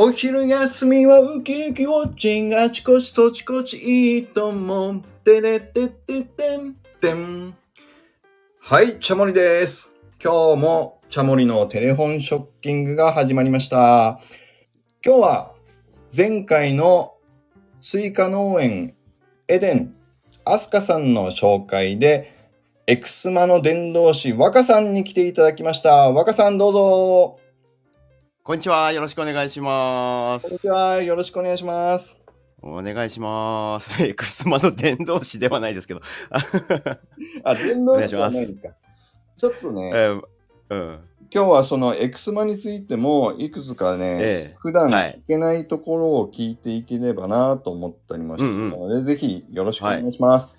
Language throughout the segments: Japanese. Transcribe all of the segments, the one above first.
お昼休みはウキウキウォッチングあちこちとちこちいいと思う。てれてててんてん。はい、チャモリです。今日もチャモリのテレフォンショッキングが始まりました。今日は前回のスイカ農園エデンアスカさんの紹介でエクスマの伝道師若さんに来ていただきました。若さんどうぞ。こんにちは。よろしくお願いしまこんにちす。は。よろしくお願いします。お願いします。エクスマの伝道師ではないですけど。あ、伝道師はないんですか。ちょっとね、えーうん。今日はそのエクスマについてもいくつかね、ええ普段はい聞けないところを聞いていければなと思ったりましたので、ぜひよろしくお願いします。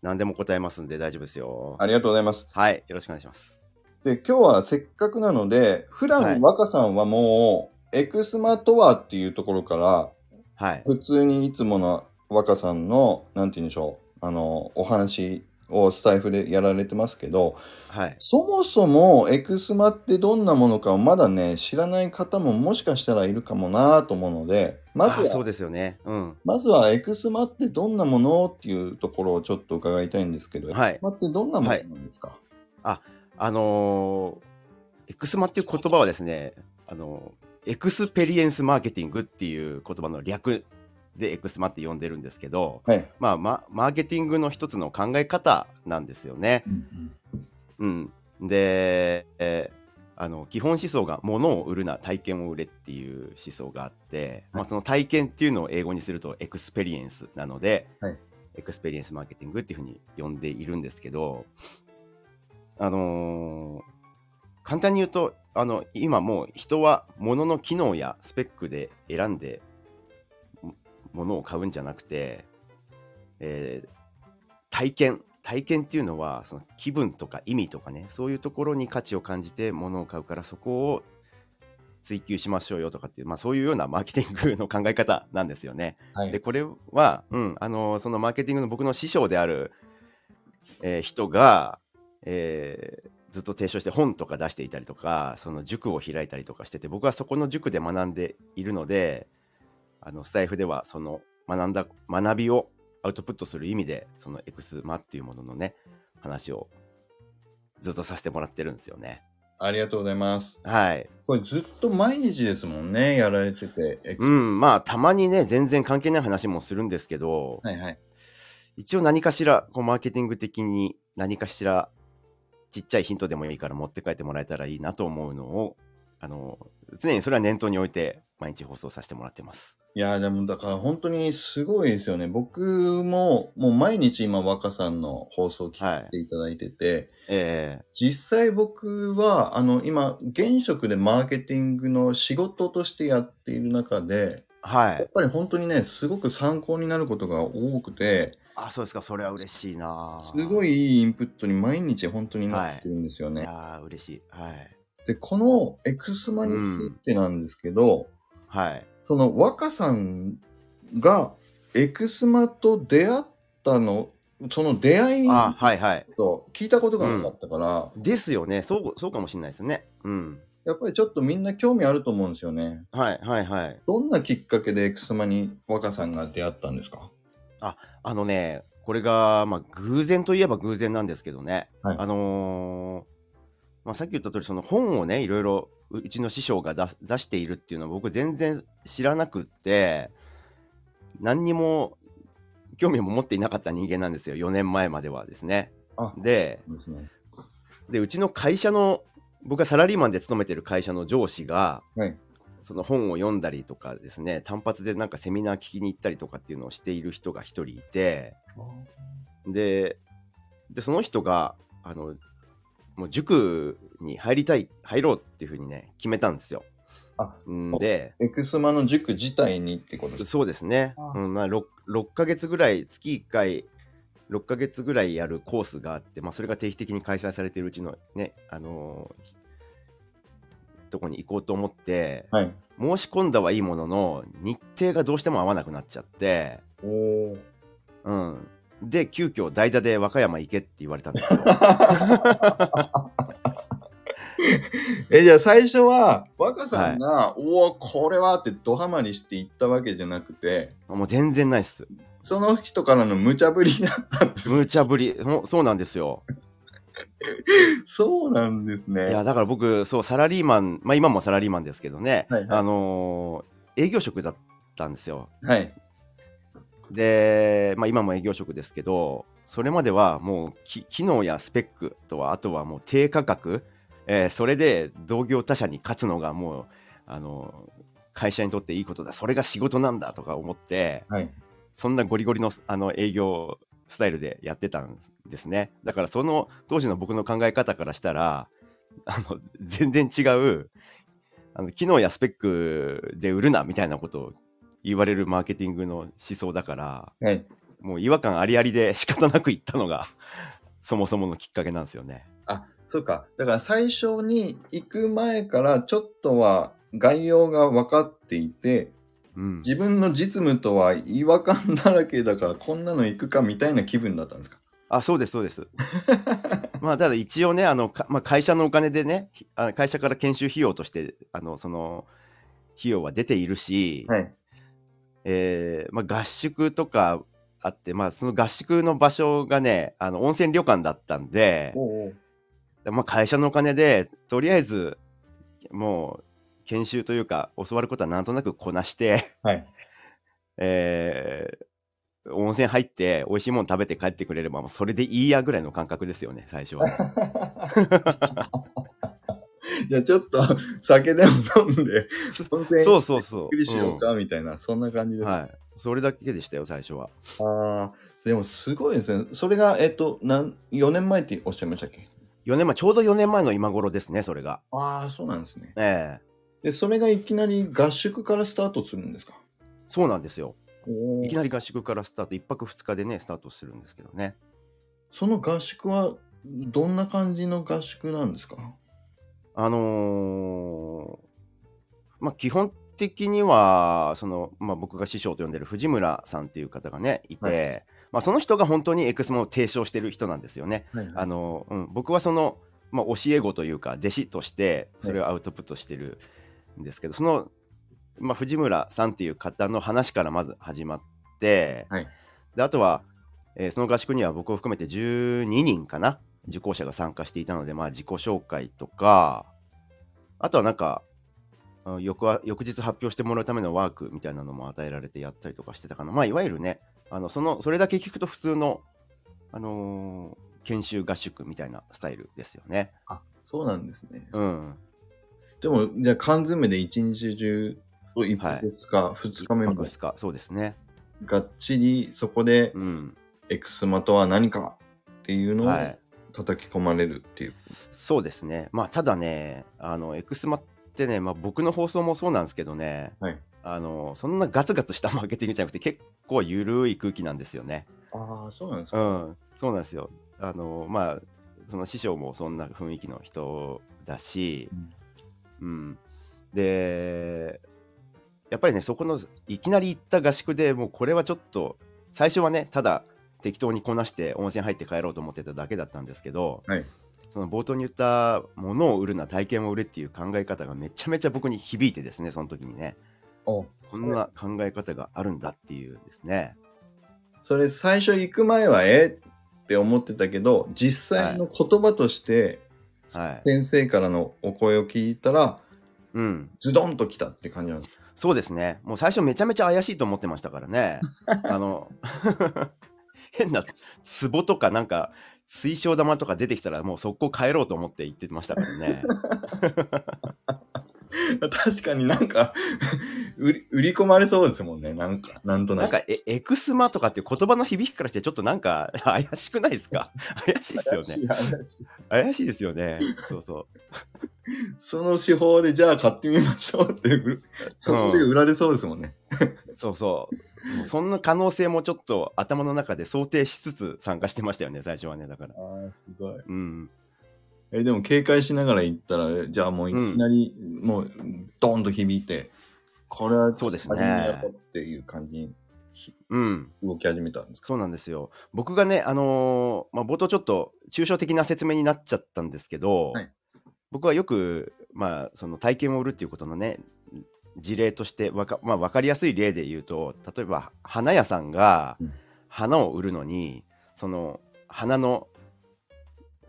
何でも答えますんで大丈夫ですよ。ありがとうございます。はい。よろしくお願いします。で、今日はせっかくなので、普はい段若さんはもう、エクスマとはっていうところから、はい。普通にいつもの若さんの、なんて言うんでしょう、あの、お話をスタイフでやられてますけど、はい。そもそもエクスマってどんなものかをまだね、知らない方ももしかしたらいるかもなと思うので、まずは、あそうですよね。うん。まずはエクスマってどんなものっていうところをちょっと伺いたいんですけど、はいエクスマってどんなものなんですか、あのーエクスマっていう言葉はですね、あのー experience marketing っていう言葉の略でエクスマって呼んでるんですけど、はい。まあ、ま、マーケティングの一つの考え方なんですよね。うん、で、えーあの基本思想が物を売るな体験を売れっていう思想があって、まあ、その体験っていうのを英語にすると experience なので、はいexperience marketing っていうふうに呼んでいるんですけどあのー簡単に言うとあの今もう人は物の機能やスペックで選んでも物を買うんじゃなくて、えー体験体験っていうのはその気分とか意味とかねそういうところに価値を感じて物を買うからそこを追求しましょうよとかっていう、まあ、そういうようなマーケティングの考え方なんですよね。はい。でこれは、うん、あのそのマーケティングの僕の師匠である、えー人が、えーずっと提唱して本とか出していたりとかその塾を開いたりとかしてて僕はそこの塾で学んでいるのであのスタイフではその学んだ学びをアウトプットする意味でそのエクスマっていうもののね話をずっとさせてもらってるんですよね。ありがとうございます。はい。これずっと毎日ですもんね、やられてて。うん、まあたまにね全然関係ない話もするんですけど、はいはい。一応何かしらこうマーケティング的に何かしらちっちゃいヒントでもいいから持って帰ってもらえたらいいなと思うのをあの常にそれは念頭に置いて毎日放送させてもらってます。いやーでもだから本当にすごいですよね。僕ももう毎日今若さんの放送を聞いていただいてて、え実際僕はあの今現職でマーケティングの仕事としてやっている中で、ー、はい。やっぱり本当にね、すごく参考になることが多くて、あそうですかそれは嬉しいな。すごいいいインプットに毎日本当になってるんですよいね。やー嬉しい。はい。で、このエクスマについてなんですけど、はい。その若さんがエクスマと出会ったの、その出会いあはいはい。と聞いたことがなかったから、ですよねそうそうかもしれないですね。うん。やっぱりちょっとみんな興味あると思うんですよね。はいはいはい。どんなきっかけでエクスマに若さんが出会ったんですか？あのね、これが、まあ、偶然といえば偶然なんですけどね、はいあのーまあ、さっき言った通り、その本をね、いろいろううちの師匠が出す出しているっていうのは僕全然知らなくって、何にも興味も持っていなかった人間なんですよ、4年前まではですね。あ、で、ね。でうちの会社の、僕がサラリーマンで勤めてる会社の上司が、はい。その本を読んだりとかですね、単発でなんかセミナー聞きに行ったりとかっていうのをしている人が一人いて、ででその人があのもう塾に入りたい入ろうっていうふうにね決めたんですよ。あんで。エクスマの塾自体にってことですそうですね、あうんまあ、6, 6ヶ月ぐらい月1回6ヶ月ぐらいやるコースがあって、まあ、それが定期的に開催されているうちのねあのーとこに行こうと思ってはい。申し込んだはいいものの日程がどうしても合わなくなっちゃって。うん、で急遽代打で和歌山行けって言われたんですよ。え、じゃあ最初は、若さんが、おお、これはってドハマりしていったわけじゃなくて、もう全然ないっす。その人からの無茶ぶりだったんです。無茶ぶり。ほそうなんですよ。そうなんですね。いや、だから僕、そう、サラリーマン、まあ今もサラリーマンですけどね、はいはいあのー営業職だったんですよ。はい。で、まあ今も営業職ですけど、それまではもうき機能やスペックとは、あとはもう低価格、えーそれで同業他社に勝つのがもう、あの会社にとっていいことだ、それが仕事なんだとか思って、はい。そんなゴリゴリのあの営業スタイルでやってたんですね。だからその当時の僕の考え方からしたら、あの全然違うあの機能やスペックで売るなみたいなことを言われるマーケティングの思想だから、はい。もう違和感ありありで仕方なく言ったのが そもそものきっかけなんですよね。あ、そうか。だから最初に行く前からちょっとは概要が分かっていて、うん、自分の実務とは違和感だらけだからこんなの行くかみたいな気分だったんですか？あ、そうです、そうです。まあ、ただ一応ね、あの、かまあ、会社のお金でね、ひあ会社から研修費用として、あの、その、費用は出ているし、はい。えーまあ、合宿とかあって、まあ、その合宿の場所がね、あの、温泉旅館だったんで、まあ、会社のお金で、とりあえず、もう、研修というか、教わることはなんとなくこなして、はい。えー温泉入って美味しいもの食べて帰ってくれればもうそれでいいやぐらいの感覚ですよね最初はね、じゃあちょっと酒でも飲んで、温泉そうそうそうしようかみたいな、そんな感じです。はいそれだけでしたよ最初はああ、でもすごいですね。それが、えっと、なん4年前っておっしゃいましたっけ？4年前ちょうど4年前の今頃ですねそれがああ、そうなんですね。ええで、それがいきなり合宿からスタートするんですか？そうなんですよ。いきなり合宿からスタート1泊2日でねスタートするんですけどね。その合宿は、どんな感じの合宿なんですか？あのーまあ基本的にはその、まあ、僕が師匠と呼んでる藤村さんっていう方がねいて、はまあ、その人が本当にエクスモを提唱してる人なんですよね。はいあのうん、僕はその、まあ、教え子というか弟子としてそれをアウトプットしてるんですけど、その、まあ、藤村さんっていう方の話からまず始まって、はいであとは、えーその合宿には僕を含めて12人かな受講者が参加していたので、まあ、自己紹介とかあとはなんかあ翌は翌日発表してもらうためのワークみたいなのも与えられてやったりとかしてたかなまあいわゆるねあのそのそれだけ聞くと普通のあのー研修合宿みたいなスタイルですよね。あ、そうなんですね。うん。でも、じゃあ缶詰で一日中、1はい泊2日、2日目もパクスか、そうですね。がっちりそこでうん。エクスマとは何かっていうのをはい。叩き込まれるっていう。そうですね。まあ、ただね、あの、エクスマってね、まあ、僕の放送もそうなんですけどね、はいあの、そんなガツガツしたマーケティングじゃなくて、結構ゆるい空気なんですよね。ああ、そうなんですうか。ん、そうなんですよ。あの、まあ、その師匠もそんな雰囲気の人だし、うん。で、やっぱりね、そこの、いきなり行った合宿でもうこれはちょっと、最初はね、ただ適当にこなして温泉入って帰ろうと思ってただけだったんですけど、はい。その冒頭に言ったものを売るな体験を売れっていう考え方がめちゃめちゃ僕に響いてですね、その時にね、おこんな考え方があるんだっていうですね。それ最初行く前はえ？って思ってたけど、実際の言葉としてはい。先生からのお声を聞いたら、うん。ズドンと来たって感じなんです。そうですね。もう最初めちゃめちゃ怪しいと思ってましたからね。あの、変な壺とかなんか水晶玉とか出てきたらもう速攻帰ろうと思って言ってましたからね。確かになんか 売り、売り込まれそうですもんね。なんか、なんとなく。なんかエエクスマとかっていう言葉の響きからしてちょっとなんか 怪しくないですか？怪しいですよね。怪しい怪しい怪しいですよね。そうそう。その手法でじゃあ買ってみましょうって売る、そこで売られそうですもんね。そうそう。もうそんな可能性もちょっと頭の中で想定しつつ参加してましたよね、最初はね。だから。ああ、すごい。うん。え、でも警戒しながら行ったら、じゃあもういきなり、もう、ドーンと響いて、これは、そうですねっていう感じにうん。動き始めたんですか？そうなんですよ。僕がね、あのーまあ、冒頭ちょっと抽象的な説明になっちゃったんですけど、はい僕はよくまあ、その体験を売るっていうことのね、事例としてわか、まあ、分かりやすい例で言うと、例えば花屋さんがうん花を売るのに、その花の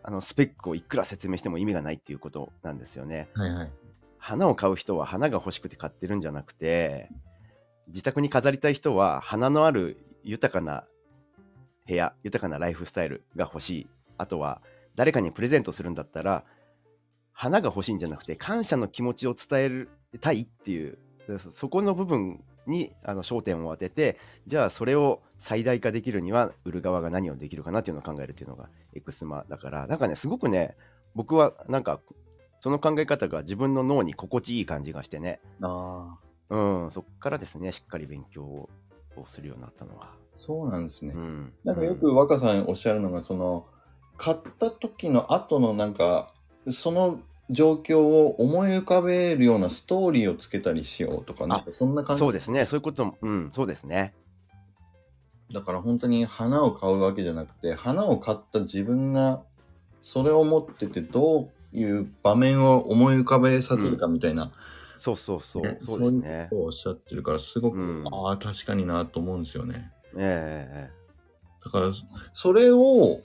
あのスペックをいくら説明しても意味がないっていうことなんですよね。はいはい。花を買う人は花が欲しくて買ってるんじゃなくて自宅に飾りたい人は花のある豊かな部屋豊かなライフスタイルが欲しいあとは誰かにプレゼントするんだったら花が欲しいんじゃなくて感謝の気持ちを伝えたいっていうそそこの部分にあの焦点を当ててじゃあそれを最大化できるには売る側が何をできるかなっていうのを考えるっていうのがエクスマだからなんかねすごくね僕はなんかその考え方が自分の脳に心地いい感じがしてね、ああ、うん、そっからですね、しっかり勉強をするようになったのは。そうなんですね。うん、なんかようく若さんおっしゃるのが、その、買った時の後のなんか、その状況を思い浮かべるようなストーリーをつけたりしようとか、なんかそんな感じ。そうですね、そういうことも、うん、そうですね。だから本当に花を買うわけじゃなくて、花を買った自分がそれを持っててどういう場面を思い浮かべさせるかみたいな、そうそうそう、ねそうですねそうおっしゃってるから、すごく、うんああ、確かになと思うんですよね。えだから、それを、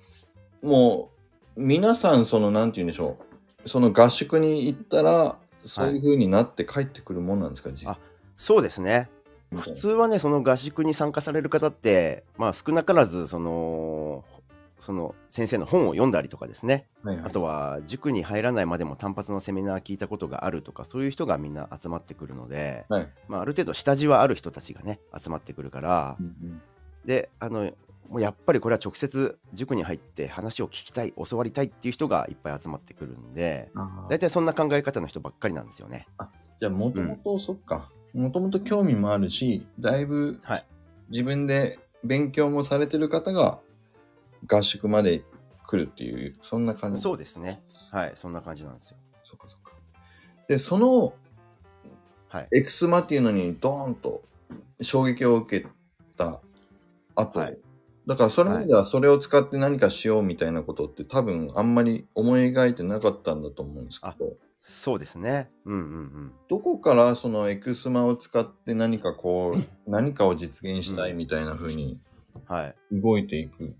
もう、皆さん、その、なんて言うんでしょう。その合宿に行ったら、そういう風になって帰ってくるもんなんですか、実あそうですね。普通はね、その合宿に参加される方って、まあ少なからず、その、その先生の本を読んだりとかですね、はいはい。あとは塾に入らないまでも単発のセミナー聞いたことがあるとか、そういう人がみんな集まってくるので、はい。まあ、ある程度下地はある人たちがね、集まってくるから、うんうん。で、あの、もうやっぱりこれは直接塾に入って話を聞きたい、教わりたいっていう人がいっぱい集まってくるんで、大体そんな考え方の人ばっかりなんですよね。じゃあ、もともと、そっか。もともと興味もあるし、だいぶはい自分で勉強もされてる方が合宿まで来るっていう、そんな感じ。そうですね。はい、そんな感じなんですよ。そっかそっか。で、そのはい。エクスマっていうのにドーンと衝撃を受けた後、はいだからそれまではそれを使って何かしようみたいなことって多分あんまり思い描いてなかったんだと思うんですけど、そうですね。うんうんうん。どこからそのエクスマを使って何かこう、何かを実現したいみたいな風にはい。動いていく。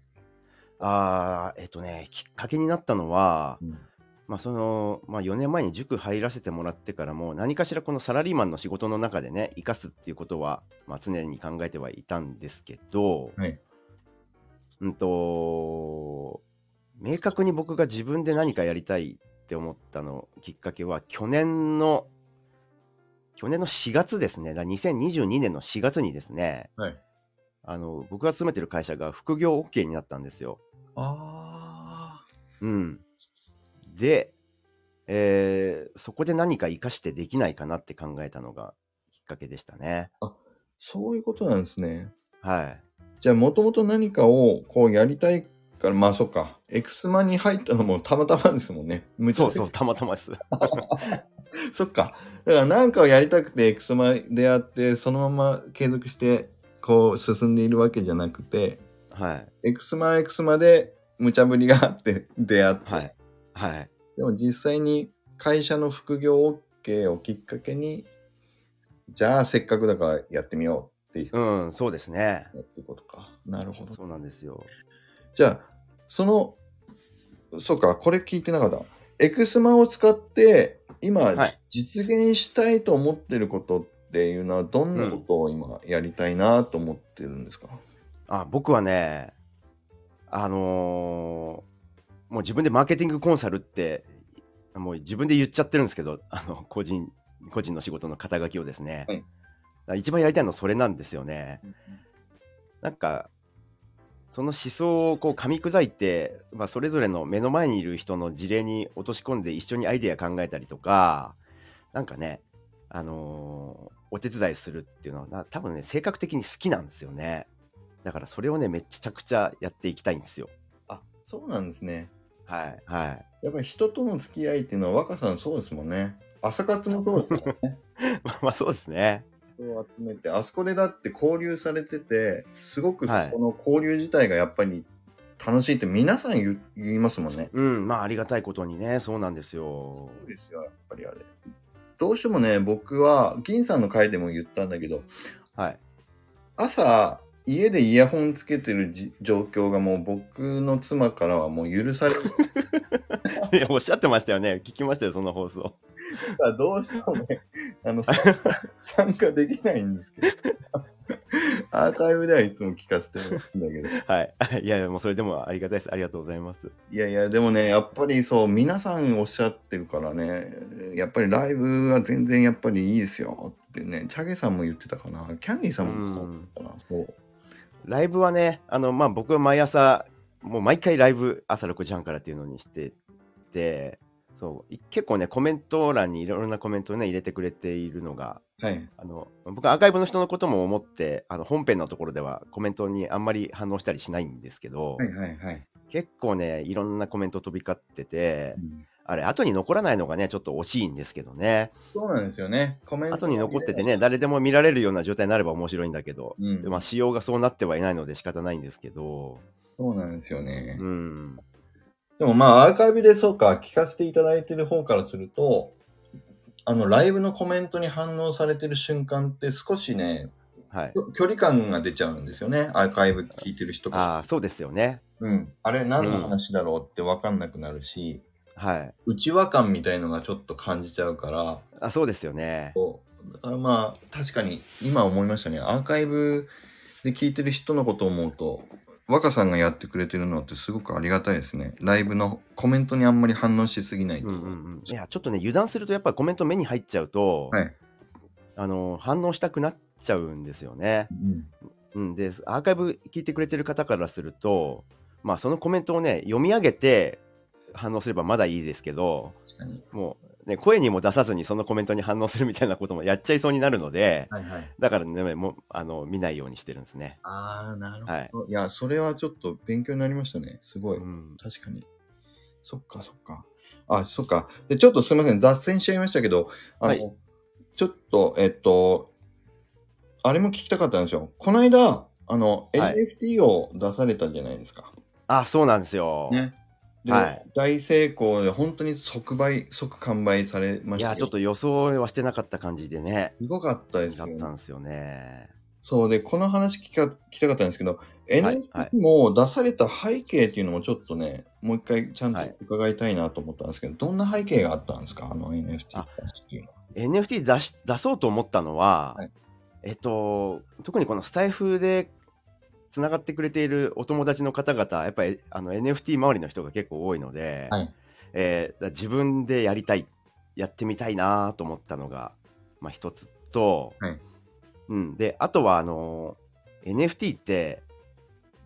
あーえっとね、きっかけになったのは、うんまあその、まあ4年前に塾入らせてもらってからも、何かしらこのサラリーマンの仕事の中でね、生かすっていうことは、まあ常に考えてはいたんですけど、はいうんと、明確に僕が自分で何かやりたいって思ったのきっかけは、去年の、去年の4月ですね、だから2022年の4月にですね、はい。あの、僕が勤めてる会社が副業 OK になったんですよ。あうん。で、えーそこで何か活かしてできないかなって考えたのがきっかけでしたね。あ、そういうことなんですね。はい。じゃあもともと何かをこうやりたいから、まあそっか。エクスマに入ったのもたまたまですもんね。無そうそう、たまたまです。そっか。だから何かをやりたくてエクスマであって、そのまま継続して、こう進んでいるわけじゃなくて、はい。エクスマはエクスマで無茶ぶりがあって 出会って、はい。はい。でも実際に会社の副業 OK をきっかけに、じゃあせっかくだからやってみようっていううん、そうですね。ってことか。なるほど。そうなんですよ。じゃあ、その、そうか、これ聞いてなかった。エクスマを使って、今、はい実現したいと思ってることっていうのは、どんなことを今やりたいなと思ってるんですか、あ、僕はね、あのーもう自分でマーケティングコンサルって、もう自分で言っちゃってるんですけど、あの、個人、個人の仕事の肩書きをですね。はい一番やりたいのはそれなんですよね。なんか、その思想をこう噛み砕いて、まあ、それぞれの目の前にいる人の事例に落とし込んで一緒にアイデア考えたりとか、なんかね、あのーお手伝いするっていうのはな、多分ね、性格的に好きなんですよね。だからそれをね、めちゃくちゃやっていきたいんですよ。あ、そうなんですね。はい、はい。やっぱり人との付き合いっていうのは若さんそうですもんね。朝活もそうですもんね。まあまあそうですね。人を集めて、あそこでだって交流されてて、すごくそはいこの交流自体がやっぱり楽しいって皆さん言う言いますもんね。うん、まあありがたいことにね、そうなんですよ。そうですよ、やっぱりあれ。どうしてもね、僕は、銀さんの回でも言ったんだけど、はい。朝、家でイヤホンつけてるじ状況がもう僕の妻からはもう許される おっしゃってましたよね。聞きましたよ、その放送。どうしてもね、あの、さ参加できないんですけど、アーカイブではいつも聞かせてもらうんだけど、はい。いやいや、もうそれでもありがたいです。ありがとうございます。いやいや、でもね、やっぱりそう、皆さんおっしゃってるからね、やっぱりライブは全然やっぱりいいですよってね、チャゲさんも言ってたかな、キャンディーさんもそうだったかな、そう。ライブはね、あの、まあ、僕は毎朝、もう毎回ライブ朝6時半からっていうのにしてて、そう、い結構ね、コメント欄にいろんなコメントをね、入れてくれているのが、はい。あの、僕はアーカイブの人のことも思って、あの、本編のところではコメントにあんまり反応したりしないんですけど、はいはいはい。結構ね、いろんなコメント飛び交っててう、んあれ、後に残らないのがね、ちょっと惜しいんですけどね。そうなんですよね。コメント後に残っててね、誰でも見られるような状態になれば面白いんだけど、うんまあ、仕様がそうなってはいないので仕方ないんですけど、そうなんですよね。うん。でもまあアーカイブでそうか聞かせていただいてる方からするとあのライブのコメントに反応されてる瞬間って少しねはい距離感が出ちゃうんですよねアーカイブ聞いてる人が、ああ、そうですよね。うん、あれ何の話だろうって分かんなくなるし、はい。内輪感みたいのがちょっと感じちゃうからあそうですよね。そうだからまあ確かに今思いましたねアーカイブで聞いてる人のことを思うと若さんがやってくれてるのってすごくありがたいですねライブのコメントにあんまり反応しすぎないとうんうんうん。いや、ちょっとね、油断するとやっぱりコメント目に入っちゃうと、はいあの、反応したくなっちゃうんですよね。うんうん。で、アーカイブ聞いてくれてる方からすると、まあ、そのコメントをね、読み上げて反応すればまだいいですけど、確かにもう、ね、声にも出さずにそのコメントに反応するみたいなこともやっちゃいそうになるので、はいはいだからね、もう、あの、見ないようにしてるんですね。ああ、なるほど。はいい、や、それはちょっと勉強になりましたね。すごい。うん。確かに。そっか、そっか。あ、そっか。で、ちょっとすみません。脱線しちゃいましたけど、あの、はいちょっと、えっと、あれも聞きたかったんですよ。この間、あの、はい NFT を出されたじゃないですか。あ、そうなんですよ。ね。で、はい。大成功で、本当に即売、即完売されましたいや、ちょっと予想はしてなかった感じでね、すごかったですだよ、ったんですよね。そうで、この話聞か聞きたかったんですけど、NFT も出された背景っていうのもちょっとね、もう一回ちゃんとはい。伺いたいなと思ったんですけど、どんな背景があったんですか？あの NFT あっていうのは。NFT 出し出そうと思ったのは、はい。えっと、特にこのスタイフでつながってくれているお友達の方々、やっぱりあの NFT 周りの人が結構多いので、はい。えー自分でやりたい、やってみたいなと思ったのが、まあ、一つと、はい。うん、で、あとはあの NFT って、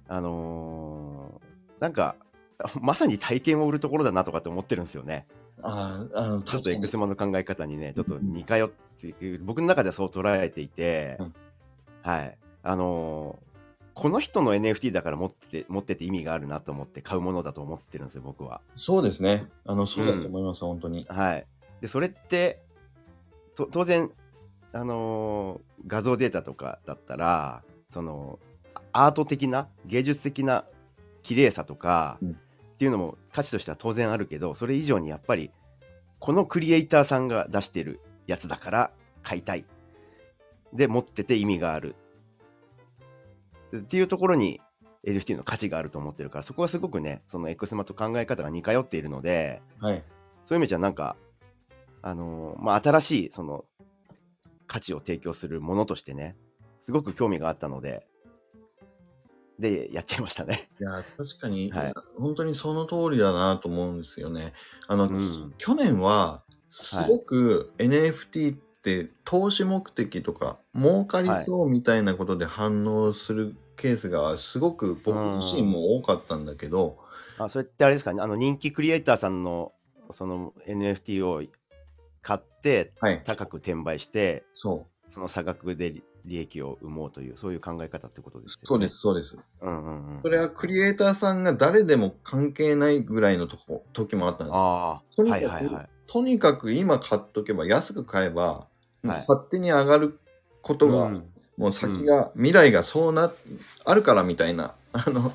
あのーなんか、まさに体験を売るところだなとかって思ってるんですよね。ああ、ちょっとエクスママの考え方にね、ちょっとうん似通っている、僕の中ではそう捉えていて、うん。はい。あのーこの人の NFT だから持ってて持ってて意味があるなと思って買うものだと思ってるんですよ、僕は。そうですね。あの、そうだと思います、本当に。はい。で、それって、と当然、あのー画像データとかだったら、その、アート的な、芸術的な綺麗さとか、うんっていうのも価値としては当然あるけど、それ以上にやっぱり、このクリエイターさんが出してるやつだから買いたい。で、持ってて意味がある。っていうところに NFT の価値があると思ってるから、そこはすごくね、そのエクスマと考え方が似通っているので、はい。そういう意味じゃなんか、あのーまあ、新しいその価値を提供するものとしてね、すごく興味があったので、で、やっちゃいましたね。いや、確かに、はい本当にその通りだなと思うんですよね。あの、うん去年は、すごく NFT って投資目的とか、儲かりそうみたいなことで反応するケースがすごく僕自身も多かったんだけど、あそれってあれですかね、あの人気クリエイターさんのその NFT を買って、はい。高く転売して、そう。その差額で利利益を生もうという、そういう考え方ってことですよね？そうです、そうです。うんうんうん。それはクリエイターさんが誰でも関係ないぐらいのとこ時もあったんです。ああ、はいはいはい。とにかく今買っとけば安く買えば、い勝手に上がることが、うんもう先が、未来がそうな、あるからみたいな、あの、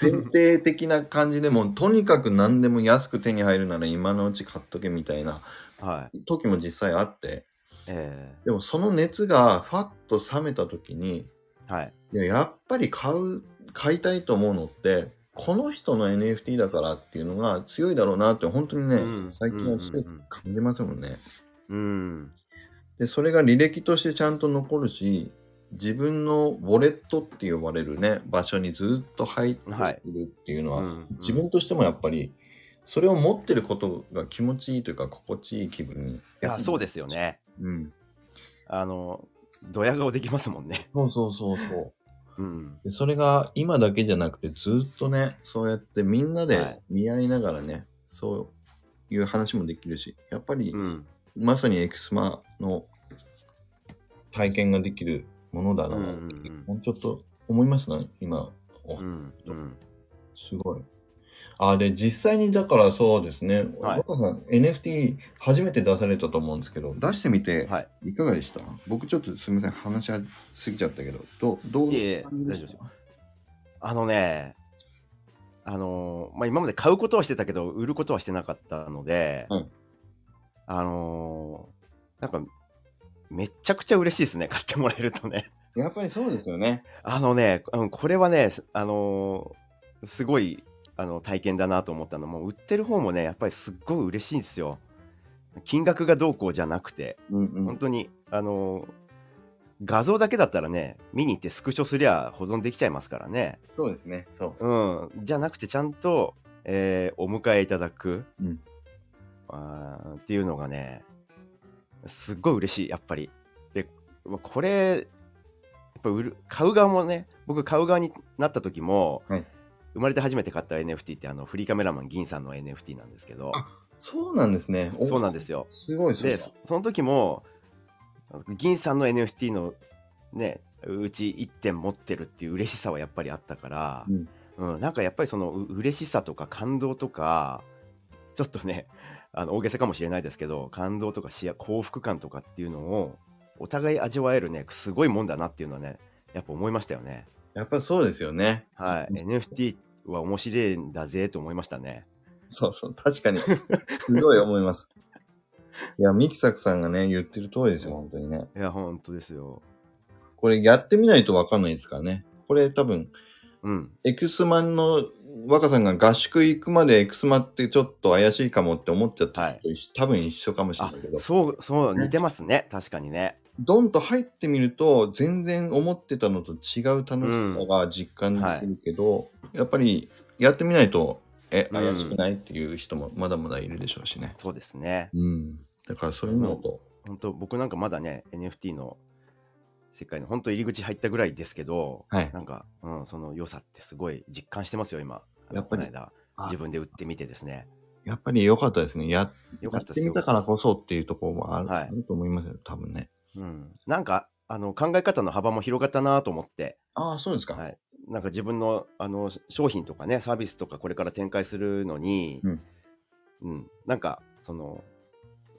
前提的な感じでも、とにかく何でも安く手に入るなら今のうち買っとけみたいなはい。時も実際あって、えでもその熱がファッと冷めた時に、ーはい。いややっぱり買う、買いたいと思うのって、この人の NFT だからっていうのが強いだろうなって本当にね、うん最近は強く感じますもんね。うん。で、それが履歴としてちゃんと残るし、自分のウォレットって呼ばれるね、場所にずっと入っているっていうのは、うん自分としてもやっぱり、それを持ってることが気持ちいいというか、心地いい気分に。いや、そうですよね。うん。あの、ドヤ顔できますもんね。そうそうそうそう。うん。でそれが今だけじゃなくてずっとねそうやってみんなはでい見合いながらね、そういう話もできるしやっぱり、うん。まさにエクスマの体験ができるものだな、うんうんうん。もうちょっと思いますね今、おうん。うん。すごい。あで実際にだからそうですね、はい。若さん NFT 初めて出されたと思うんですけど出してみてはい。いかがでした、僕ちょっとすみません話しすぎちゃったけどどうどういう感じでした？あのね、あのーまあ、今まで買うことはしてたけど、売ることはしてなかったので、うんあのーなんか、めっちゃくちゃ嬉しいですね、買ってもらえるとね。やっぱりそうですよね。あのね、うん、これはね、すあのーすごいあの体験だなと思ったのも、売ってる方もね、やっぱりすっごい嬉しいんですよ。金額がどうこうじゃなくて、うんうん本当に、あのー画像だけだったらね、見に行ってスクショすりゃ保存できちゃいますからね。そうですね。そう。うん、じゃなくてちゃんと、えーお迎えいただく、うんっていうのがねすっごい嬉しいやっぱり。でまあこれやっぱ売る買う側もね僕買う側になった時も、はい。生まれて初めて買った NFT ってあのフリーカメラマン銀さんの NFT なんですけど。あそうなんですね。おそうなんですよ。すごいでそその時も銀さんの NFT のねうち1点持ってるっていう嬉しさはやっぱりあったから、うん。うん、なんかやっぱりそのう嬉しさとか感動とかちょっとねあの大げさかもしれないですけど感動とか幸幸福感とかっていうのをお互い味わえるねすごいもんだなっていうのはねやっぱ思いましたよねやっぱそうですよね。はい NFT は面白いんだぜと思いましたねそうそう。確かに。すごい思います。いや、ミキサクさんがね、言ってる通りですよ、本当にね。いや本当ですよこれやってみないとわかんないですからね。これ多分、うんエクスマンの若さんが合宿行くまでエクスマってちょっと怪しいかもって思っちゃった人と一緒、多分一緒かもしれあないけど、そうそう似てますね。確かにね。ドンと入ってみると全然思ってたのと違う楽しさが実感できるけど、やっぱりやってみないとえうん怪しくないっていう人もまだまだいるでしょうしね。そうですね。うん、だからそういうのと、本当僕なんかまだね NFT の世界の本当入り口入ったぐらいですけど、はい。なんか、うん、その良さってすごい実感してますよ今やっぱり。この間あ自分で売ってみてですね。やっぱり良かったですね。やよかやったてみたからこそっていうところもある,、はい。あると思いますよ、多分ね。うん、なんかあの考え方の幅も広がったなと思って、ああ、そうですか。はい、なんか自分のあの商品とかねサービスとかこれから展開するのに、うん。うん。なんかその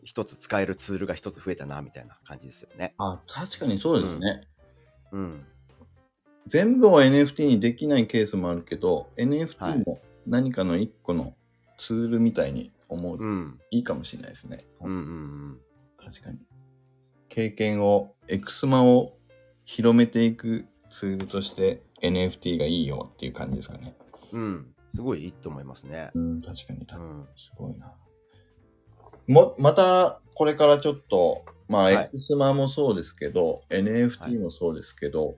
一つ使えるツールが一つ増えたなみたいな感じですよね。あ確かにそうですね。うん、全部を NFT にできないケースもあるけど、は NFT いも何かの一個のツールみたいに思うとうん、いいかもしれないですね。うん、うん、うん。確かに。経験を、エクスマを広めていくツールとして NFT がいいよっていう感じですかね。うん、すごいいいと思いますね。うん、確かに。うん、すごいな。も、また、これからちょっと、まあ、はいエクスマもそうですけど、NFT もそうですけど、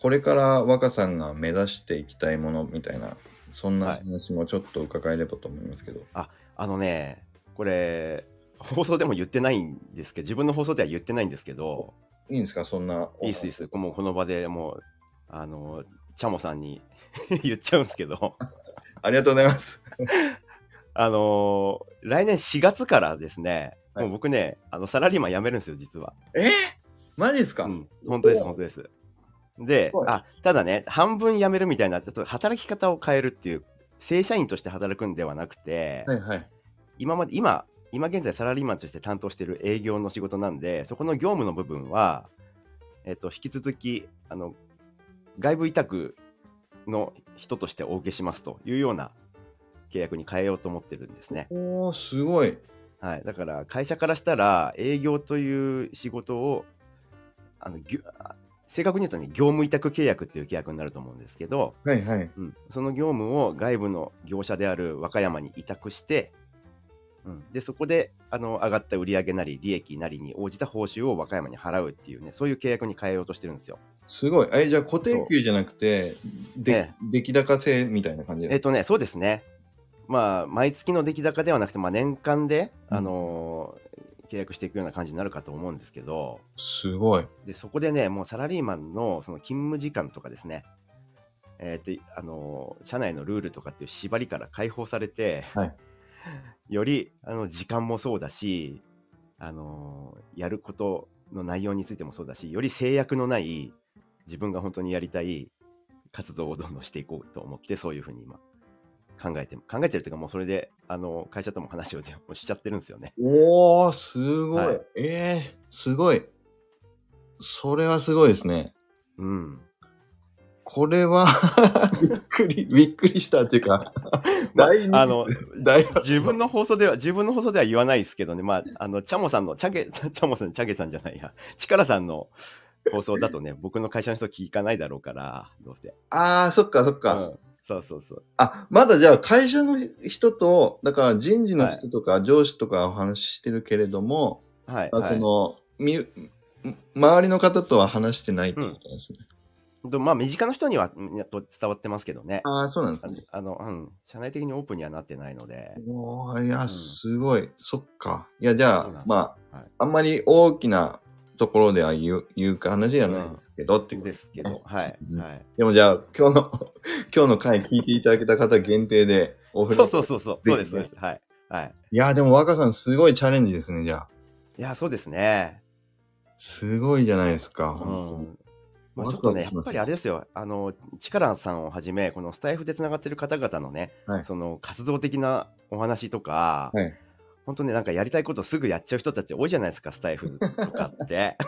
これから若さんが目指していきたいものみたいな、そんなはい話もちょっと伺えればと思いますけど。あのね、これ、放送でも言ってないんですけど、自分の放送では言ってないんですけど、いいんですか？そんな。いいっすいいっす。もうこの場でもう、あの、チャモさんに 言っちゃうんですけど、ありがとうございます。あの来年4月からですね、はいもう僕ね、あのサラリーマン辞めるんですよ、実は。え？ー、マジですか、うん、本当です、本当です。で、はいあ、ただね、半分辞めるみたいな、ちょっと働き方を変えるっていう、正社員として働くんではなくて、はいはい。今まで、今、今現在サラリーマンとして担当している営業の仕事なんで、そこの業務の部分は、えっと、引き続き、あの、外部委託の人としてお受けしますというような契約に変えようと思ってるんですね。おー、すごい。はい、だから会社からしたら営業という仕事をあのぎゅ正確に言うとね業務委託契約っていう契約になると思うんですけど、はいはい。うん、その業務を外部の業者である和歌山に委託して、うん、でそこであの上がった売上なり利益なりに応じた報酬を和歌山に払うっていうねそういう契約に変えようとしてるんですよ。すごい。え、じゃあ固定給じゃなくて、でえ出来高制みたいな感じで。えっとねそうですねまあ毎月の出来高ではなくて、まあ、年間で、うんあのー契約していくような感じになるかと思うんですけど、すごい。でそこでね、もうサラリーマンのその勤務時間とかですね、えーとあのー社内のルールとかっていう縛りから解放されて、はい。よりあの時間もそうだし、あのーやることの内容についてもそうだし、より制約のない自分が本当にやりたい活動をどんどんしていこうと思って、そういうふうに今考えて、考えてるというか、もうそれであの会社とも話を しちゃってるんですよね。おー、すごい。はいえー、すごい。それはすごいですね。うん。これは、びっくり、びっくりしたっていうか、あの、大自分の放送では、自分の放送では言わないですけどね、まあ、あの、チャモさんの、チャゲ、チャモさん、チャゲさんじゃないや、チカラさんの放送だとね、僕の会社の人聞かないだろうから、どうせ。あー、そっかそっか。うんそうそうそう。あ、まだじゃあ会社の人と、だから人事の人とか上司とかお話ししてるけれども、はい。あはいその、み、周りの方とは話してないってことですね。とまあ、身近な人にはうんやっと伝わってますけどね。ああ、そうなんですあね。あの、うん、社内的にオープンにはなってないので、おーいや、んすごい。そっか。いや、じゃあまあ、はいあんまり大きなところでは言う、言うか話じゃないですけど、ってことですけど、はい。うんはい。でもじゃあ、今日の、今日の回聞いていただけた方限定で、お風呂そうそうそうそう。そうです、そうです。はい。はい。いや、でも若さんすごいチャレンジですね、じゃあ。いや、そうですね。すごいじゃないですか、うん。まあ、ちょっとね、やっぱりあれですよ、あの、チカランさんをはじめ、このスタイフでつながってる方々のね、はいその活動的なお話とか、はい本当ね、なんかやりたいことすぐやっちゃう人たち多いじゃないですか、スタイフとかって。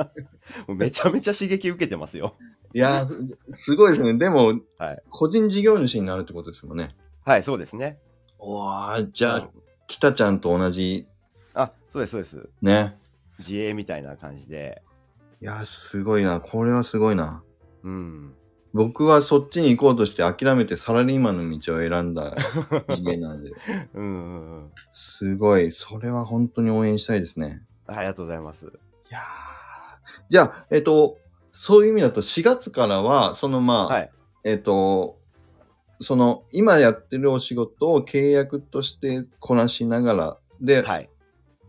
めちゃめちゃ刺激受けてますよ。いや、すごいですね。でも、はい。個人事業主になるってことですもんね。はい、そうですね。おー、じゃあうん、北ちゃんと同じ、あ、そうです、そうです。ね。自営みたいな感じで。いや、すごいな。これはすごいな。うん。僕はそっちに行こうとして諦めてサラリーマンの道を選んだ 人間なんで。うんうんうん。すごい。それは本当に応援したいですね。ありがとうございます。いやーじゃあ、えっと、そういう意味だと4月からは、そのまあ、はい。えっと、その今やってるお仕事を契約としてこなしながら、で、はい。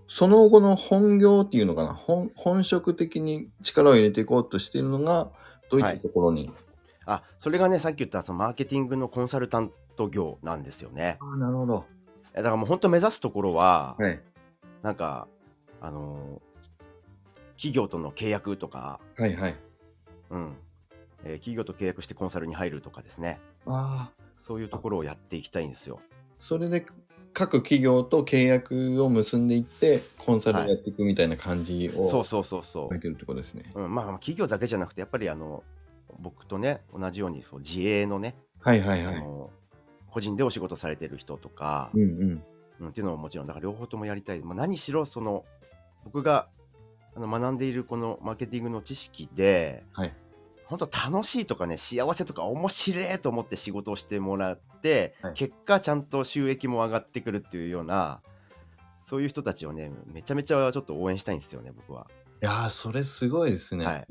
その後の本業っていうのかな、本本職的に力を入れていこうとしているのが、どういったところに、あ、それがね、さっき言ったそのマーケティングのコンサルタント業なんですよね。ああ、なるほど。だからもう本当目指すところは、はい。なんか、あのー企業との契約とか、はいはい。うん、えー企業と契約してコンサルに入るとかですね。ああ、そういうところをやっていきたいんですよ。それで各企業と契約を結んでいって、コンサルをやっていくみたいな感じをそうそうそうそ書いてるってことですね。う。うん、まあ、企業だけじゃなくて、やっぱりあの、僕とね、同じようにそう自営のね、はいはいはい。あの個人でお仕事されてる人とか、うんうん。うん、っていうのももちろん、だから両方ともやりたい。まあ、何しろ、その、僕があの学んでいるこのマーケティングの知識で、はい本当楽しいとかね、幸せとか面白いと思って仕事をしてもらって、はい結果ちゃんと収益も上がってくるっていうような、そういう人たちをね、めちゃめちゃちょっと応援したいんですよね、僕は。いやー、それすごいですね。はい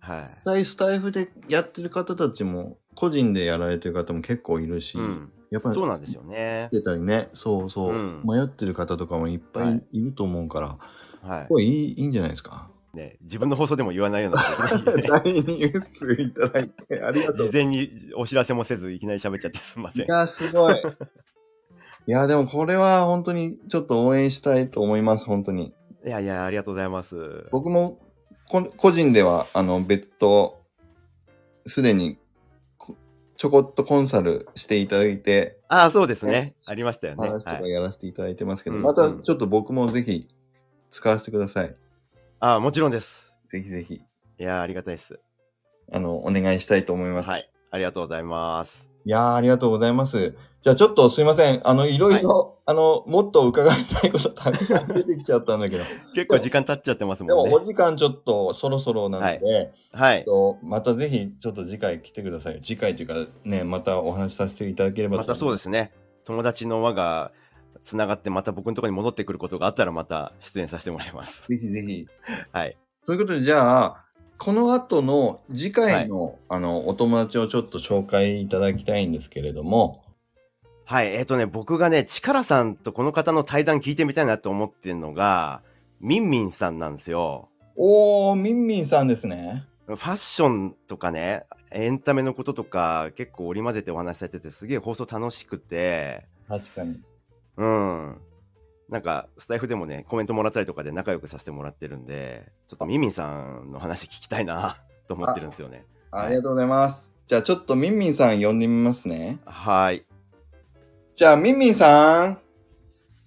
はい実。際スタイフでやってる方たちも、個人でやられてる方も結構いるし、うん、やっぱりそうなんですよね。出たりね、そうそう、うん迷ってる方とかもいっぱはいいいると思うから、はすごいいいいいんじゃないですか？い。ね、自分の放送でも言わないようなことね 大ニュースいただいてありがとう事。前にお知らせもせずいきなり喋っちゃってすみません。いや、すごい。いや、でもこれは本当にちょっと応援したいと思います、本当に。いやいや、ありがとうございます。僕もこ個人では、あの、別途、すでにこちょこっとコンサルしていただいて、ああ、そうですね。ありましたよね。話とかはい、やらせていただいてますけど、うんまたちょっと僕もぜひ使わせてください。ああ、もちろんです。ぜひぜひ、いや、ありがたいです。あの、お願いしたいと思います。はい。ありがとうございます。いやー、ありがとうございます。じゃあちょっとすいません。あの、いろいろ、あの、もっと伺いたいことたくさん 出てきちゃったんだけど。結構時間経っちゃってますでももんね。お時間ちょっとそろそろなので、はい。とまたぜひちょっと次回来てください。次回というかね、またお話しさせていただければまたそうですすね。友達の輪がつながって、また僕のところに戻ってくることがあったら、また出演させてもらいます。ぜひぜひ。はい。ということで、じゃあ、この後の次回の、あの、お友達をちょっと紹介いただきたいんですけれども、はい。えっ、とね、僕がね、チカラさんとこの方の対談聞いてみたいなと思ってるのが、ミンミンさんなんですよ。おー、みんみんさんですね。ファッションとかね、エンタメのこととか結構織り交ぜてお話しされてて、すげえ放送楽しくて、確かに。うん。なんか、スタイフでもね、コメントもらったりとかで仲良くさせてもらってるんで、ちょっとミンミンさんの話聞きたいな と思ってるんですよね。ありがとうございます。じゃあちょっとみんみんさん呼んでみますね。はい。じゃあみんみんさん。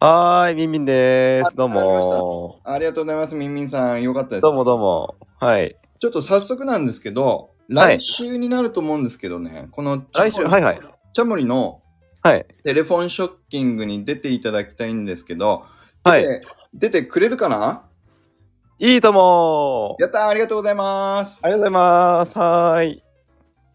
はーい、みんみんであす。どうもありがとうございます。みんみんさん。よかったです。どうもどうも。はい。ちょっと早速なんですけど、はい来週になると思うんですけどね、この来週、はいはい。チャモリのはい。テレフォンショッキングに出ていただきたいんですけど、はい出てくれるかな？いいともやったーありがとうございます。ありがとうございます。はーい。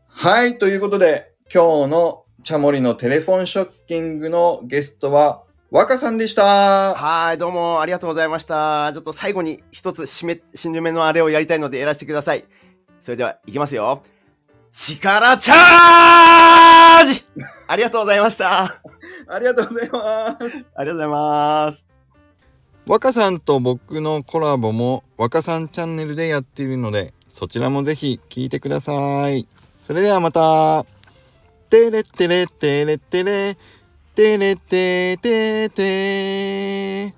はい、ということで、今日のチャモリのテレフォンショッキングのゲストは、若さんでした。はい、どうもありがとうございました。ちょっと最後に一つ締め、締めのあれをやりたいのでやらせてください。それでは、いきますよ。力チャージありがとうございました。あありがとうございます。りがとうございます。若さんと僕のコラボも若さんチャンネルでやっているので、そちらもぜひ聞いてください。それではまた。てれってれってれってれ、てれっててて